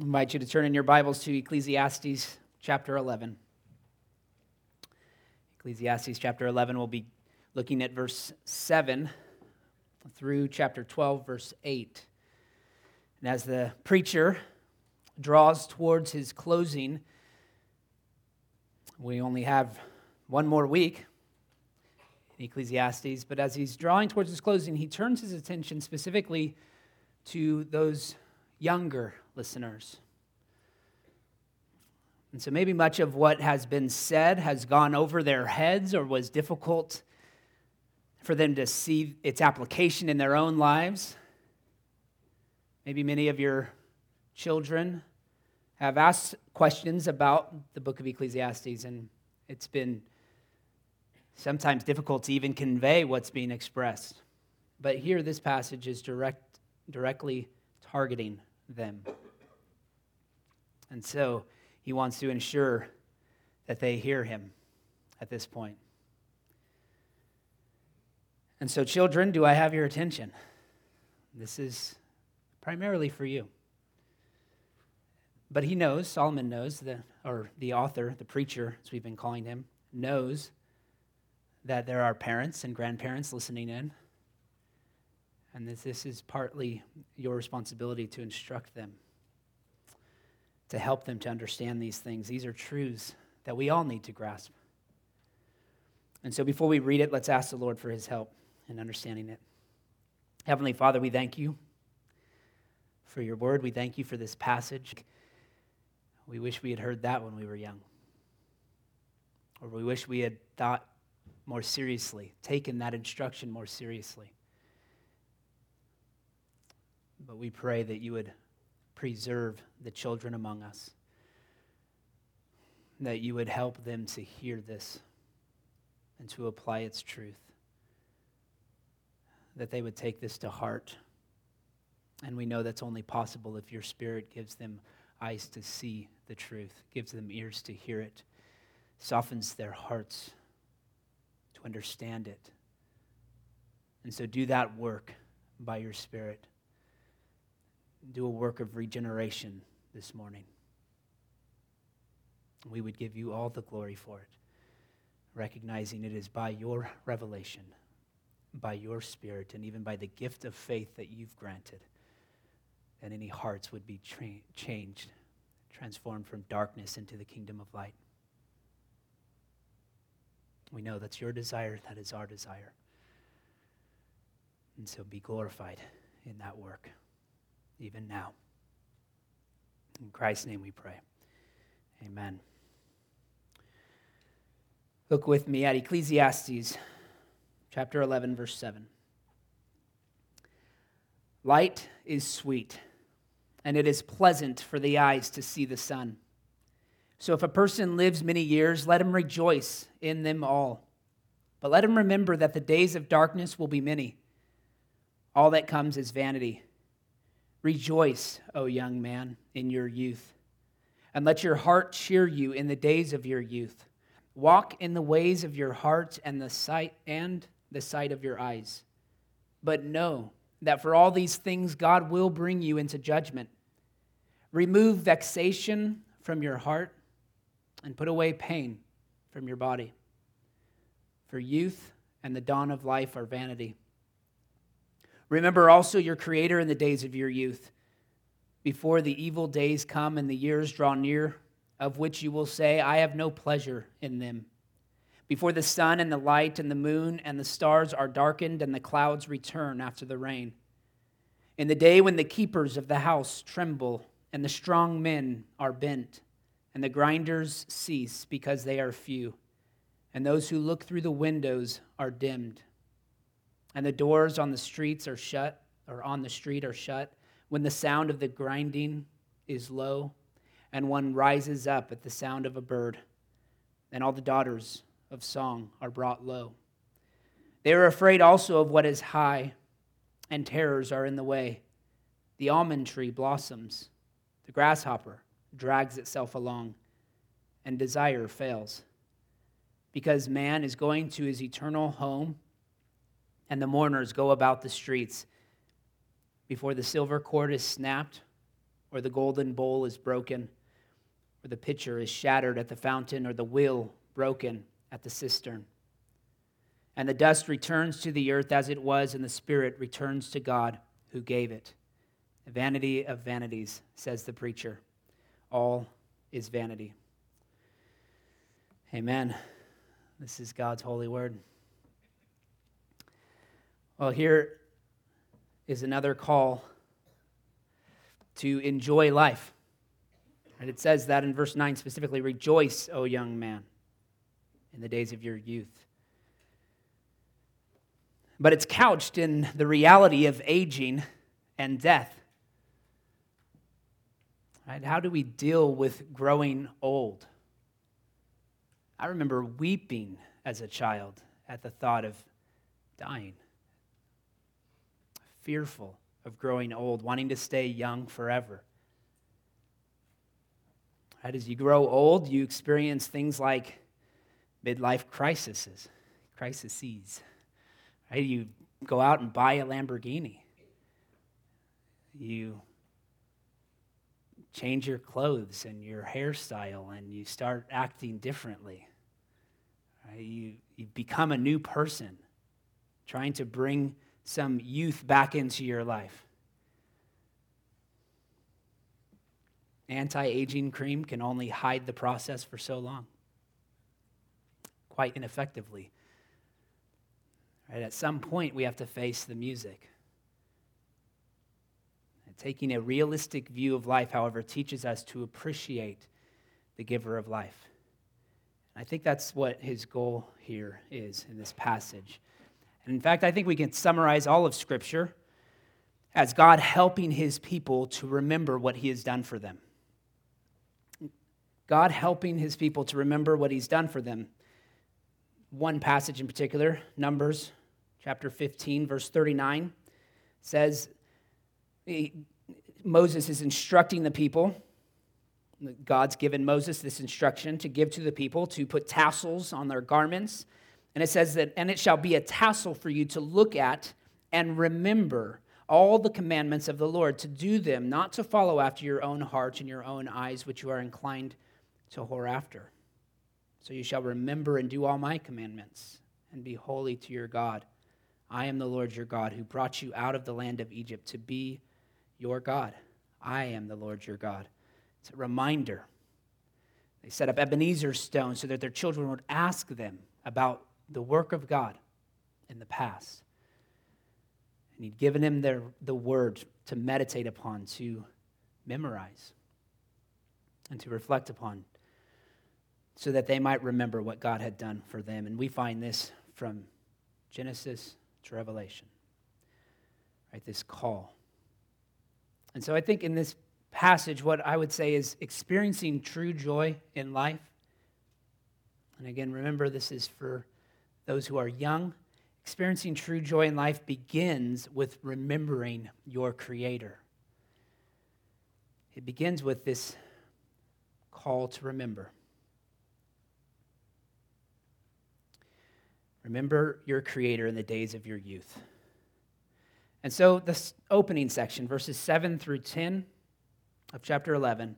I invite you to turn in your Bibles to Ecclesiastes chapter 11. Ecclesiastes chapter 11, we'll be looking at verse 7 through chapter 12, verse 8. And as the preacher draws towards his closing, we only have one more week in Ecclesiastes, but as he's drawing towards his closing, he turns his attention specifically to those younger listeners. And so maybe much of what has been said has gone over their heads or was difficult for them to see its application in their own lives. Maybe many of your children have asked questions about the book of Ecclesiastes, and it's been sometimes difficult to even convey what's being expressed. But here, this passage is direct, directly targeting them. And so he wants to ensure that they hear him at this point. And so, children, do I have your attention? This is primarily for you. But he knows, Solomon knows, the, or the author, the preacher, as we've been calling him, knows that there are parents and grandparents listening in. And that this is partly your responsibility to instruct them to help them to understand these things. These are truths that we all need to grasp. And so before we read it, let's ask the Lord for his help in understanding it. Heavenly Father, we thank you for your word. We thank you for this passage. We wish we had heard that when we were young. Or we wish we had thought more seriously, taken that instruction more seriously. But we pray that you would preserve the children among us, that you would help them to hear this and to apply its truth, that they would take this to heart. And we know that's only possible if your Spirit gives them eyes to see the truth, gives them ears to hear it, softens their hearts to understand it. And so do that work by your Spirit do a work of regeneration this morning. We would give you all the glory for it, recognizing it is by your revelation, by your spirit, and even by the gift of faith that you've granted that any hearts would be tra- changed, transformed from darkness into the kingdom of light. We know that's your desire, that is our desire. And so be glorified in that work even now. In Christ's name we pray. Amen. Look with me at Ecclesiastes chapter 11, verse 7. Light is sweet, and it is pleasant for the eyes to see the sun. So if a person lives many years, let him rejoice in them all. But let him remember that the days of darkness will be many. All that comes is vanity. Rejoice, O young man, in your youth, and let your heart cheer you in the days of your youth. Walk in the ways of your heart and the sight and the sight of your eyes. But know that for all these things God will bring you into judgment. Remove vexation from your heart and put away pain from your body. For youth and the dawn of life are vanity. Remember also your Creator in the days of your youth, before the evil days come and the years draw near, of which you will say, I have no pleasure in them. Before the sun and the light and the moon and the stars are darkened and the clouds return after the rain. In the day when the keepers of the house tremble and the strong men are bent and the grinders cease because they are few, and those who look through the windows are dimmed and the doors on the streets are shut, or on the street are shut, when the sound of the grinding is low, and one rises up at the sound of a bird, and all the daughters of song are brought low. They are afraid also of what is high, and terrors are in the way. The almond tree blossoms, the grasshopper drags itself along, and desire fails. Because man is going to his eternal home and the mourners go about the streets. Before the silver cord is snapped, or the golden bowl is broken, or the pitcher is shattered at the fountain, or the wheel broken at the cistern. And the dust returns to the earth as it was, and the spirit returns to God who gave it. The Vanity of vanities, says the preacher. All is vanity. Amen. This is God's holy word. Well, here is another call to enjoy life. And it says that in verse 9 specifically Rejoice, O young man, in the days of your youth. But it's couched in the reality of aging and death. Right? How do we deal with growing old? I remember weeping as a child at the thought of dying, fearful of growing old, wanting to stay young forever. Right? As you grow old, you experience things like midlife crises, crises. Right? You go out and buy a Lamborghini. You change your clothes and your hairstyle and you start acting differently. Right? You, you become a new person, trying to bring some youth back into your life. Anti aging cream can only hide the process for so long, quite ineffectively. Right? At some point, we have to face the music. Taking a realistic view of life, however, teaches us to appreciate the giver of life. I think that's what his goal here is in this passage. And in fact, I think we can summarize all of Scripture as God helping his people to remember what he has done for them. God helping his people to remember what he's done for them. One passage in particular, Numbers chapter 15, verse 39, says Moses is instructing the people. God's given Moses this instruction to give to the people to put tassels on their garments. And it says that, and it shall be a tassel for you to look at and remember all the commandments of the Lord, to do them, not to follow after your own heart and your own eyes, which you are inclined to whore after. So you shall remember and do all my commandments, and be holy to your God. I am the Lord your God, who brought you out of the land of Egypt to be your God. I am the Lord your God. It's a reminder. They set up Ebenezer stones so that their children would ask them about the work of God in the past. And he'd given them their, the word to meditate upon, to memorize, and to reflect upon, so that they might remember what God had done for them. And we find this from Genesis to Revelation, right? This call. And so I think in this passage, what I would say is experiencing true joy in life. And again, remember, this is for those who are young. Experiencing true joy in life begins with remembering your Creator. It begins with this call to remember. Remember your Creator in the days of your youth. And so, this opening section, verses 7 through 10 of chapter 11,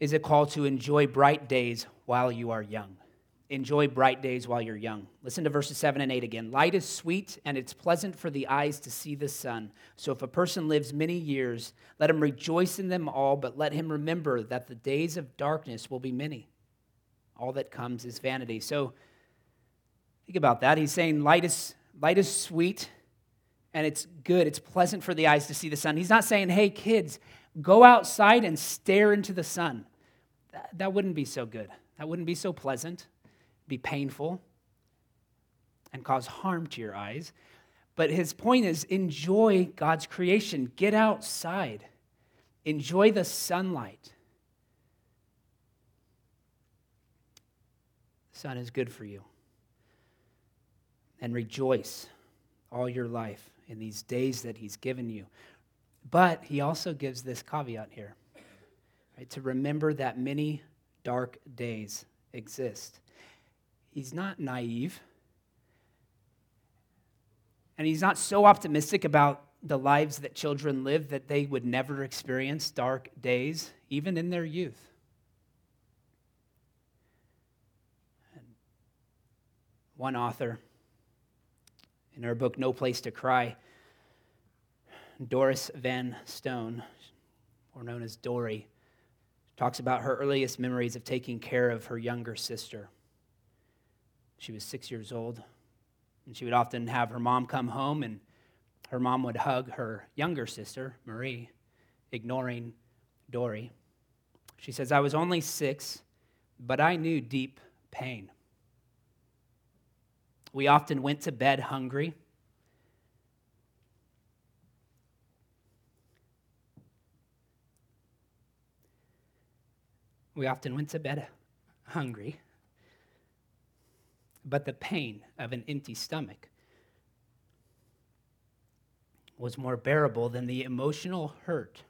is a call to enjoy bright days while you are young. Enjoy bright days while you're young. Listen to verses 7 and 8 again. Light is sweet, and it's pleasant for the eyes to see the sun. So if a person lives many years, let him rejoice in them all, but let him remember that the days of darkness will be many. All that comes is vanity. So Think about that. He's saying light is, light is sweet and it's good. It's pleasant for the eyes to see the sun. He's not saying, hey, kids, go outside and stare into the sun. That, that wouldn't be so good. That wouldn't be so pleasant, be painful, and cause harm to your eyes. But his point is enjoy God's creation. Get outside, enjoy the sunlight. The sun is good for you and rejoice all your life in these days that He's given you. But He also gives this caveat here right, to remember that many dark days exist. He's not naive. And he's not so optimistic about the lives that children live that they would never experience dark days, even in their youth. One author, in her book No Place to Cry, Doris Van Stone, or known as Dorie, talks about her earliest memories of taking care of her younger sister. She was six years old, and she would often have her mom come home, and her mom would hug her younger sister, Marie, ignoring Dorie. She says, I was only six, but I knew deep pain. We often went to bed hungry. We often went to bed hungry, but the pain of an empty stomach was more bearable than the emotional hurt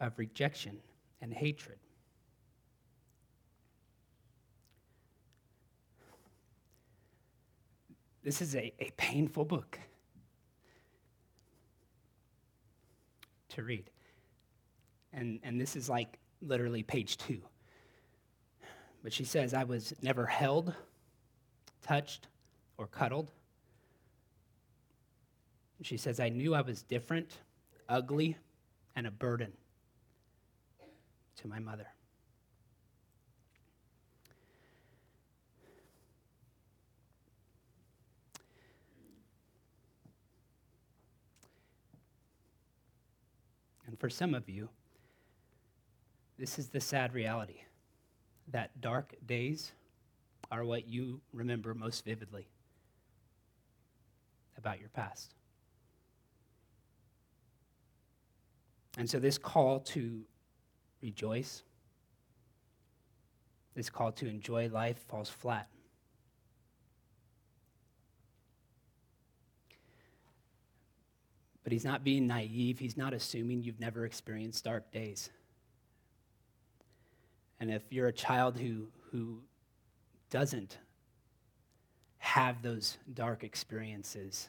of rejection and hatred. This is a, a painful book to read. And, and this is like literally page two. But she says, I was never held, touched, or cuddled. She says, I knew I was different, ugly, and a burden to my mother. And for some of you, this is the sad reality that dark days are what you remember most vividly about your past. And so, this call to rejoice, this call to enjoy life falls flat. But he's not being naive. He's not assuming you've never experienced dark days. And if you're a child who, who doesn't have those dark experiences,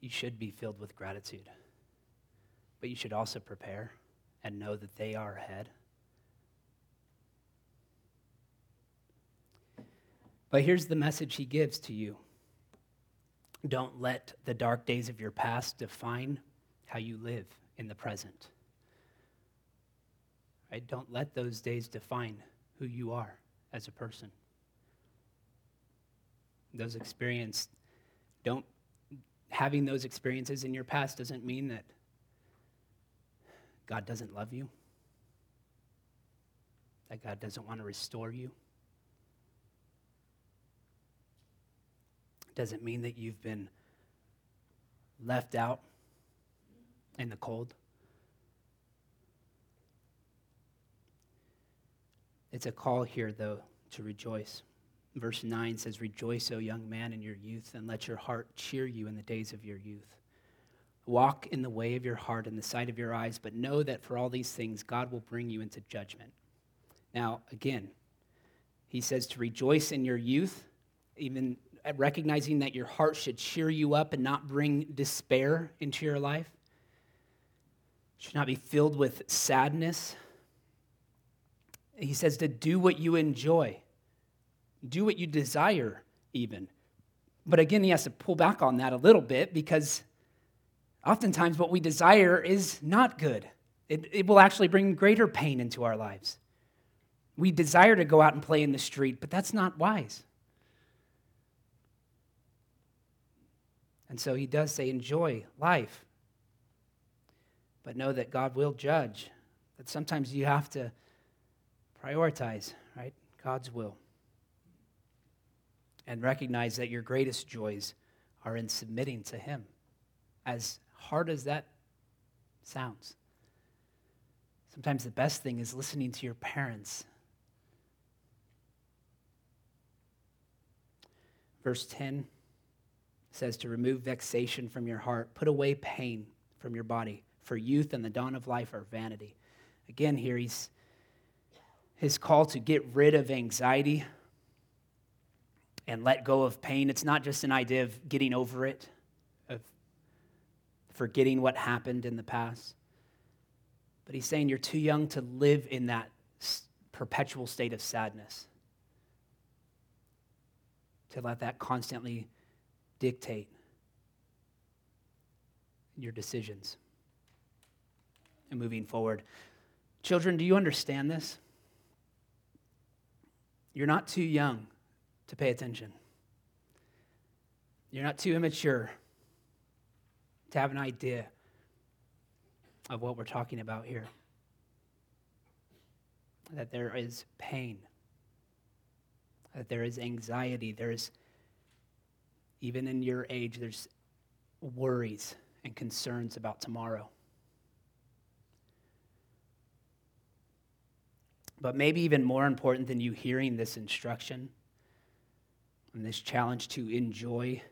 you should be filled with gratitude. But you should also prepare and know that they are ahead. But here's the message he gives to you don't let the dark days of your past define how you live in the present. Right? Don't let those days define who you are as a person. Those experiences don't having those experiences in your past doesn't mean that God doesn't love you, that God doesn't want to restore you. Doesn't mean that you've been left out in the cold. It's a call here, though, to rejoice. Verse 9 says, Rejoice, O young man, in your youth, and let your heart cheer you in the days of your youth. Walk in the way of your heart and the sight of your eyes, but know that for all these things, God will bring you into judgment. Now, again, he says to rejoice in your youth, even recognizing that your heart should cheer you up and not bring despair into your life. should not be filled with sadness. He says to do what you enjoy, do what you desire, even. But again, he has to pull back on that a little bit because Oftentimes, what we desire is not good. It, it will actually bring greater pain into our lives. We desire to go out and play in the street, but that's not wise. And so he does say, enjoy life. But know that God will judge, that sometimes you have to prioritize, right? God's will. And recognize that your greatest joys are in submitting to him as hard as that sounds. Sometimes the best thing is listening to your parents. Verse 10 says to remove vexation from your heart, put away pain from your body, for youth and the dawn of life are vanity. Again, here he's his call to get rid of anxiety and let go of pain. It's not just an idea of getting over it, of forgetting what happened in the past. But he's saying you're too young to live in that perpetual state of sadness, to let that constantly dictate your decisions and moving forward. Children, do you understand this? You're not too young to pay attention. You're not too immature to have an idea of what we're talking about here. That there is pain, that there is anxiety, there's, even in your age, there's worries and concerns about tomorrow. But maybe even more important than you hearing this instruction and this challenge to enjoy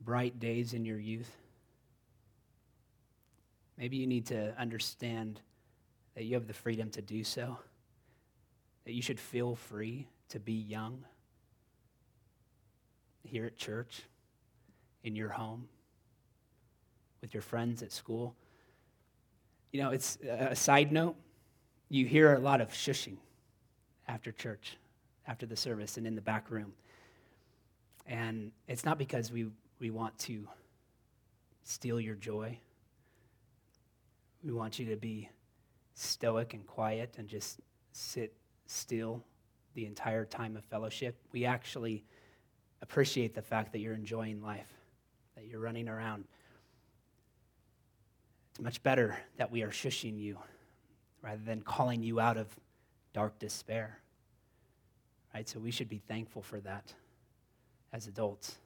bright days in your youth, maybe you need to understand that you have the freedom to do so, that you should feel free to be young here at church, in your home, with your friends at school. You know, it's a side note you hear a lot of shushing after church, after the service, and in the back room. And it's not because we, we want to steal your joy. We want you to be stoic and quiet and just sit still the entire time of fellowship. We actually appreciate the fact that you're enjoying life, that you're running around. It's much better that we are shushing you rather than calling you out of dark despair. Right? So we should be thankful for that as adults.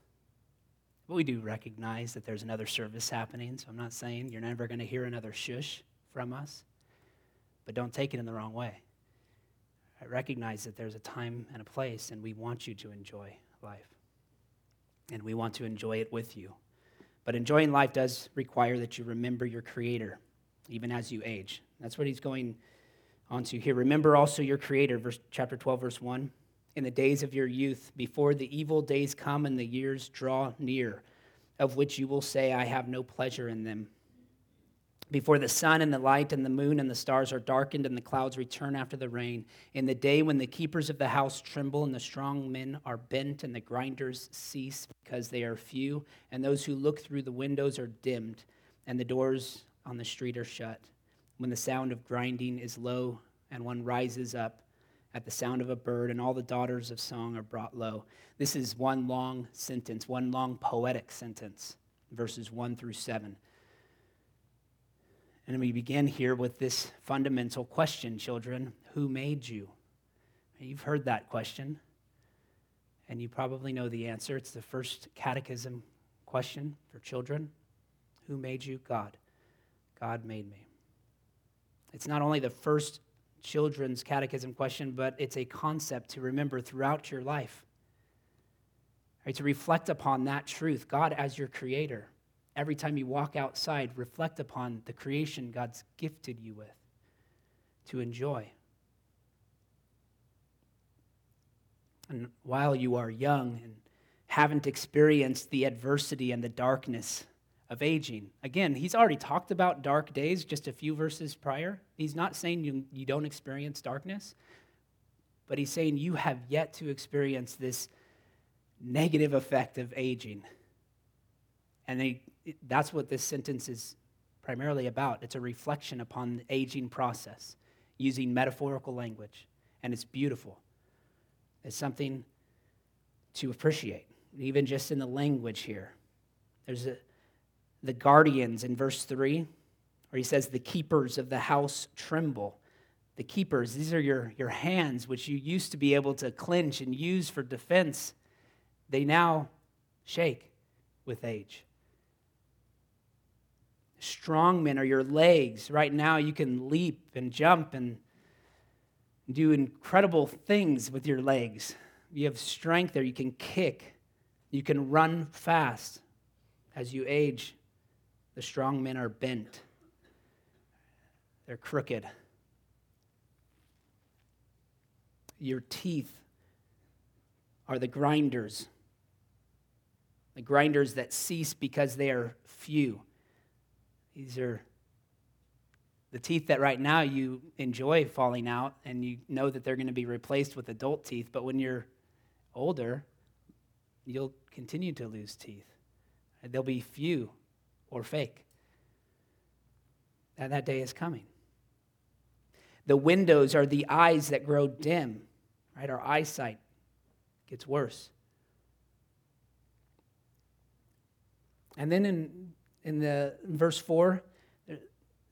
But we do recognize that there's another service happening, so I'm not saying you're never going to hear another shush from us, but don't take it in the wrong way. I recognize that there's a time and a place, and we want you to enjoy life. And we want to enjoy it with you. But enjoying life does require that you remember your Creator, even as you age. That's what he's going on to here. Remember also your Creator, verse, chapter 12, verse 1. In the days of your youth, before the evil days come and the years draw near, of which you will say, I have no pleasure in them. Before the sun and the light and the moon and the stars are darkened and the clouds return after the rain, in the day when the keepers of the house tremble and the strong men are bent and the grinders cease because they are few, and those who look through the windows are dimmed, and the doors on the street are shut when the sound of grinding is low and one rises up at the sound of a bird, and all the daughters of song are brought low. This is one long sentence, one long poetic sentence, verses 1 through 7. And we begin here with this fundamental question, children Who made you? You've heard that question, and you probably know the answer. It's the first catechism question for children Who made you? God. God made me. It's not only the first children's catechism question, but it's a concept to remember throughout your life. Right, to reflect upon that truth, God as your creator. Every time you walk outside, reflect upon the creation God's gifted you with to enjoy. And while you are young and haven't experienced the adversity and the darkness of aging. Again, he's already talked about dark days just a few verses prior. He's not saying you, you don't experience darkness, but he's saying you have yet to experience this negative effect of aging. And they, that's what this sentence is primarily about. It's a reflection upon the aging process using metaphorical language. And it's beautiful. It's something to appreciate, even just in the language here. There's a, the guardians in verse 3, or he says, The keepers of the house tremble. The keepers, these are your, your hands, which you used to be able to clench and use for defense. They now shake with age. Strong men are your legs. Right now, you can leap and jump and do incredible things with your legs. You have strength there. You can kick. You can run fast. As you age, the strong men are bent, they're crooked. Your teeth are the grinders, the grinders that cease because they are few. These are the teeth that right now you enjoy falling out and you know that they're going to be replaced with adult teeth, but when you're older, you'll continue to lose teeth. They'll be few or fake. And that day is coming. The windows are the eyes that grow dim, right? Our eyesight gets worse. And then in, in the in verse 4,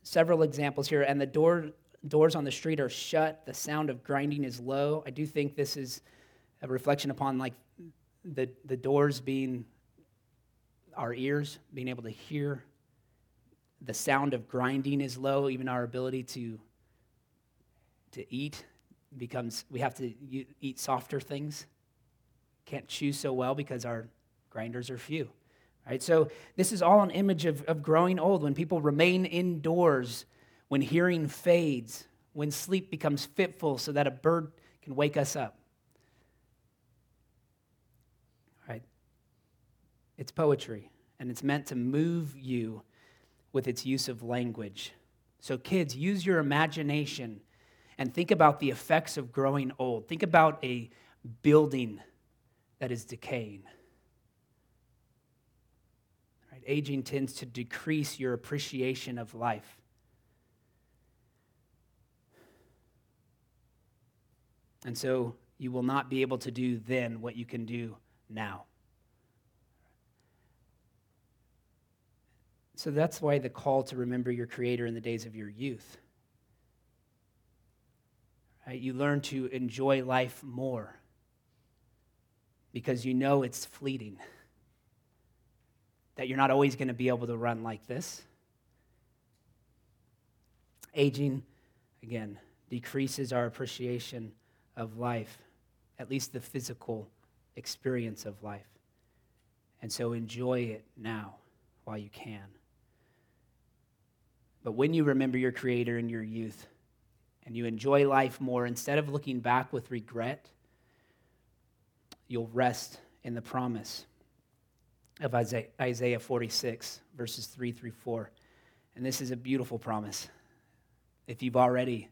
several examples here. And the door, doors on the street are shut. The sound of grinding is low. I do think this is a reflection upon like the, the doors being our ears, being able to hear. The sound of grinding is low. Even our ability to, to eat becomes, we have to eat softer things. Can't chew so well because our grinders are few. Right? So this is all an image of, of growing old when people remain indoors, when hearing fades, when sleep becomes fitful so that a bird can wake us up. Right? It's poetry, and it's meant to move you with its use of language. So, kids, use your imagination and think about the effects of growing old. Think about a building that is decaying. Aging tends to decrease your appreciation of life. And so you will not be able to do then what you can do now. So that's why the call to remember your Creator in the days of your youth. Right? You learn to enjoy life more because you know it's fleeting that you're not always going to be able to run like this. Aging, again, decreases our appreciation of life, at least the physical experience of life. And so enjoy it now while you can. But when you remember your Creator in your youth and you enjoy life more, instead of looking back with regret, you'll rest in the promise of Isaiah 46, verses 3 through 4. And this is a beautiful promise. If you've already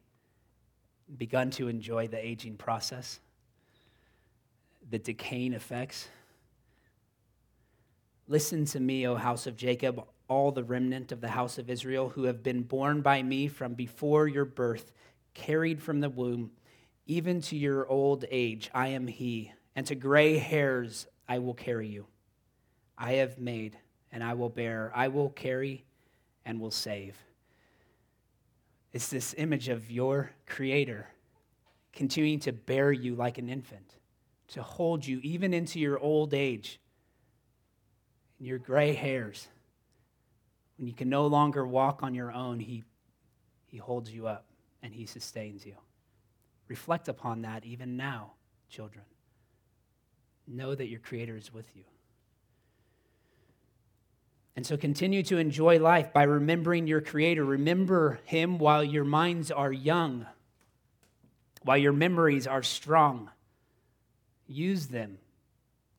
begun to enjoy the aging process, the decaying effects, listen to me, O house of Jacob, all the remnant of the house of Israel who have been born by me from before your birth, carried from the womb, even to your old age, I am he, and to gray hairs I will carry you. I have made, and I will bear. I will carry and will save. It's this image of your Creator continuing to bear you like an infant, to hold you even into your old age, in your gray hairs. When you can no longer walk on your own, He, he holds you up and He sustains you. Reflect upon that even now, children. Know that your Creator is with you. And so continue to enjoy life by remembering your Creator. Remember Him while your minds are young, while your memories are strong. Use them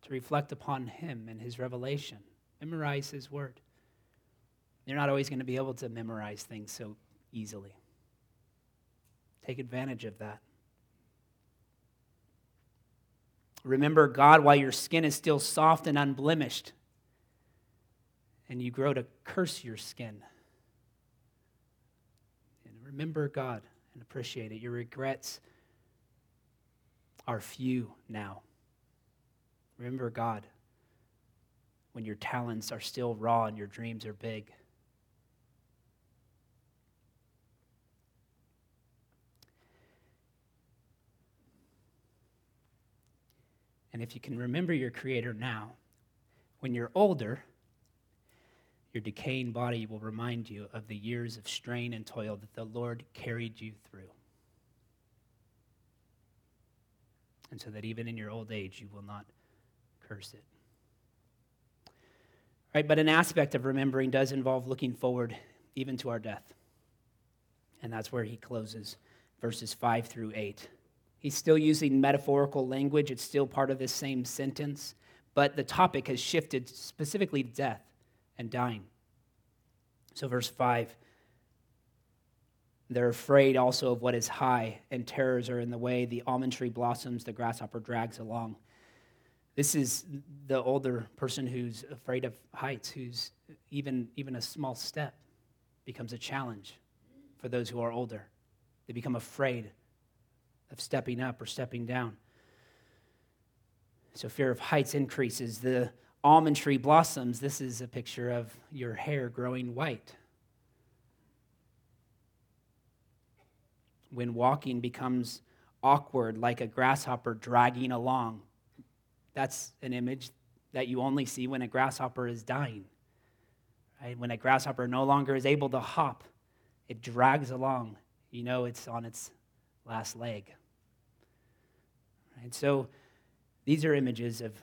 to reflect upon Him and His revelation. Memorize His Word. You're not always going to be able to memorize things so easily. Take advantage of that. Remember God while your skin is still soft and unblemished and you grow to curse your skin. And remember God and appreciate it. Your regrets are few now. Remember God when your talents are still raw and your dreams are big. And if you can remember your Creator now, when you're older, your decaying body will remind you of the years of strain and toil that the Lord carried you through. And so that even in your old age, you will not curse it. Right, but an aspect of remembering does involve looking forward even to our death. And that's where he closes verses 5 through 8. He's still using metaphorical language, it's still part of this same sentence, but the topic has shifted specifically to death and dying. So, verse 5 they're afraid also of what is high, and terrors are in the way. The almond tree blossoms, the grasshopper drags along. This is the older person who's afraid of heights, who's even, even a small step becomes a challenge for those who are older. They become afraid of stepping up or stepping down. So fear of heights increases. The almond tree blossoms. This is a picture of your hair growing white. When walking becomes awkward, like a grasshopper dragging along. That's an image that you only see when a grasshopper is dying. Right? When a grasshopper no longer is able to hop, it drags along. You know it's on its last leg. And so these are images of,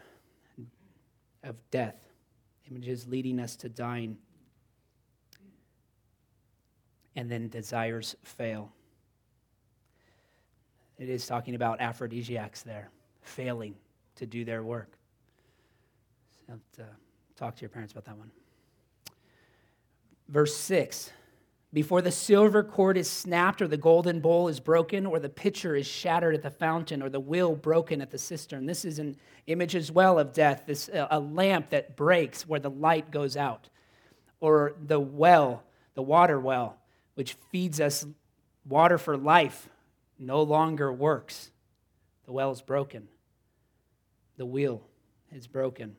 of death, images leading us to dying. And then desires fail. It is talking about aphrodisiacs there, failing to do their work. So to talk to your parents about that one. Verse 6 before the silver cord is snapped, or the golden bowl is broken, or the pitcher is shattered at the fountain, or the wheel broken at the cistern. This is an image as well of death, this, uh, a lamp that breaks where the light goes out, or the well, the water well, which feeds us water for life, no longer works. The well is broken, the wheel is broken.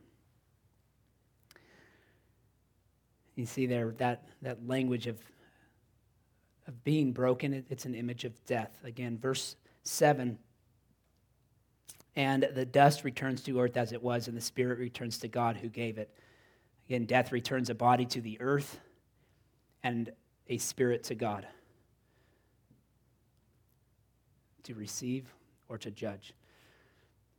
You see there that, that language of of being broken. It's an image of death. Again, verse 7 and the dust returns to earth as it was, and the spirit returns to God who gave it. Again, death returns a body to the earth and a spirit to God to receive or to judge.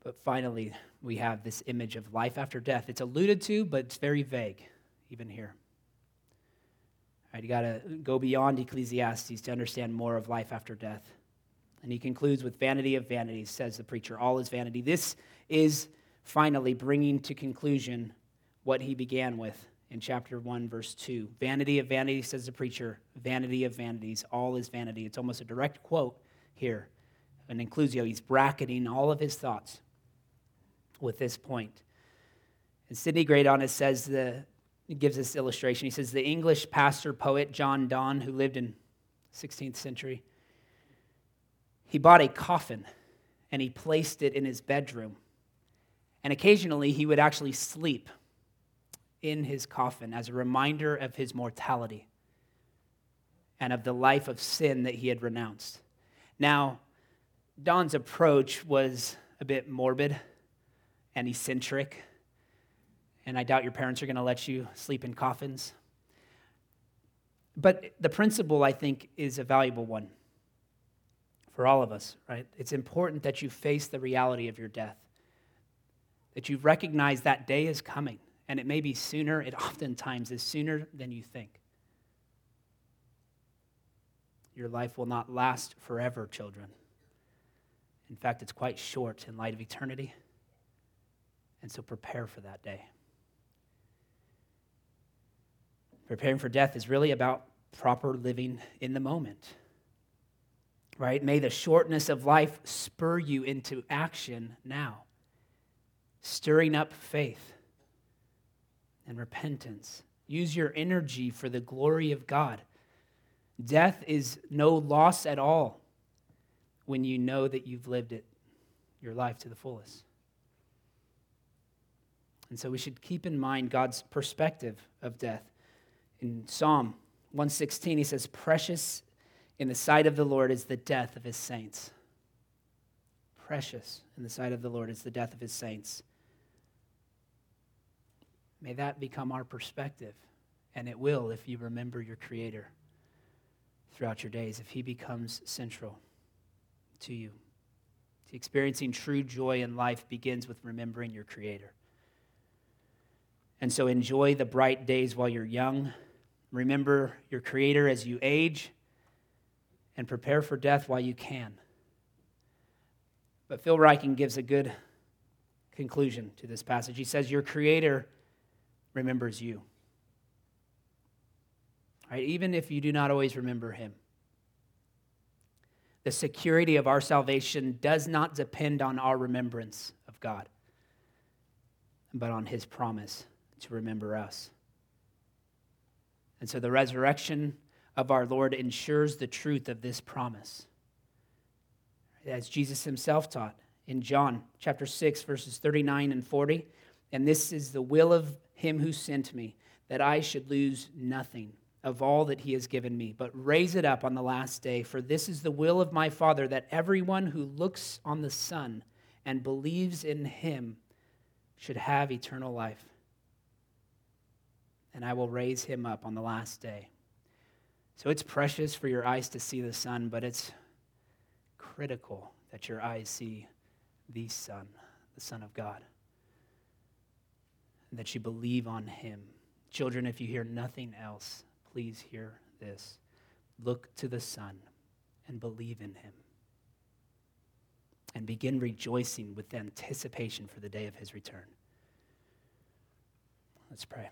But finally, we have this image of life after death. It's alluded to, but it's very vague, even here. Right, you got to go beyond Ecclesiastes to understand more of life after death. And he concludes with vanity of vanities, says the preacher. All is vanity. This is finally bringing to conclusion what he began with in chapter 1, verse 2. Vanity of vanities, says the preacher. Vanity of vanities. All is vanity. It's almost a direct quote here. And inclusio, he's bracketing all of his thoughts with this point. And Sidney Greidanus says the he gives this illustration. He says the English pastor poet John Donne, who lived in 16th century, he bought a coffin and he placed it in his bedroom. And occasionally he would actually sleep in his coffin as a reminder of his mortality and of the life of sin that he had renounced. Now, Donne's approach was a bit morbid and eccentric and I doubt your parents are going to let you sleep in coffins. But the principle, I think, is a valuable one for all of us, right? It's important that you face the reality of your death, that you recognize that day is coming, and it may be sooner, it oftentimes is sooner than you think. Your life will not last forever, children. In fact, it's quite short in light of eternity. And so prepare for that day. Preparing for death is really about proper living in the moment. Right? May the shortness of life spur you into action now, stirring up faith and repentance. Use your energy for the glory of God. Death is no loss at all when you know that you've lived it, your life to the fullest. And so we should keep in mind God's perspective of death. In Psalm 116, he says, Precious in the sight of the Lord is the death of his saints. Precious in the sight of the Lord is the death of his saints. May that become our perspective. And it will if you remember your Creator throughout your days, if He becomes central to you. Experiencing true joy in life begins with remembering your Creator. And so enjoy the bright days while you're young Remember your Creator as you age, and prepare for death while you can. But Phil Ryken gives a good conclusion to this passage. He says, Your Creator remembers you. Right? Even if you do not always remember Him. The security of our salvation does not depend on our remembrance of God, but on His promise to remember us. And so the resurrection of our Lord ensures the truth of this promise. As Jesus himself taught in John chapter 6, verses 39 and 40. And this is the will of him who sent me, that I should lose nothing of all that he has given me, but raise it up on the last day. For this is the will of my Father, that everyone who looks on the Son and believes in him should have eternal life. And I will raise him up on the last day. So it's precious for your eyes to see the sun, but it's critical that your eyes see the Son, the Son of God, and that you believe on him. Children, if you hear nothing else, please hear this. Look to the Son and believe in him. And begin rejoicing with anticipation for the day of his return. Let's pray.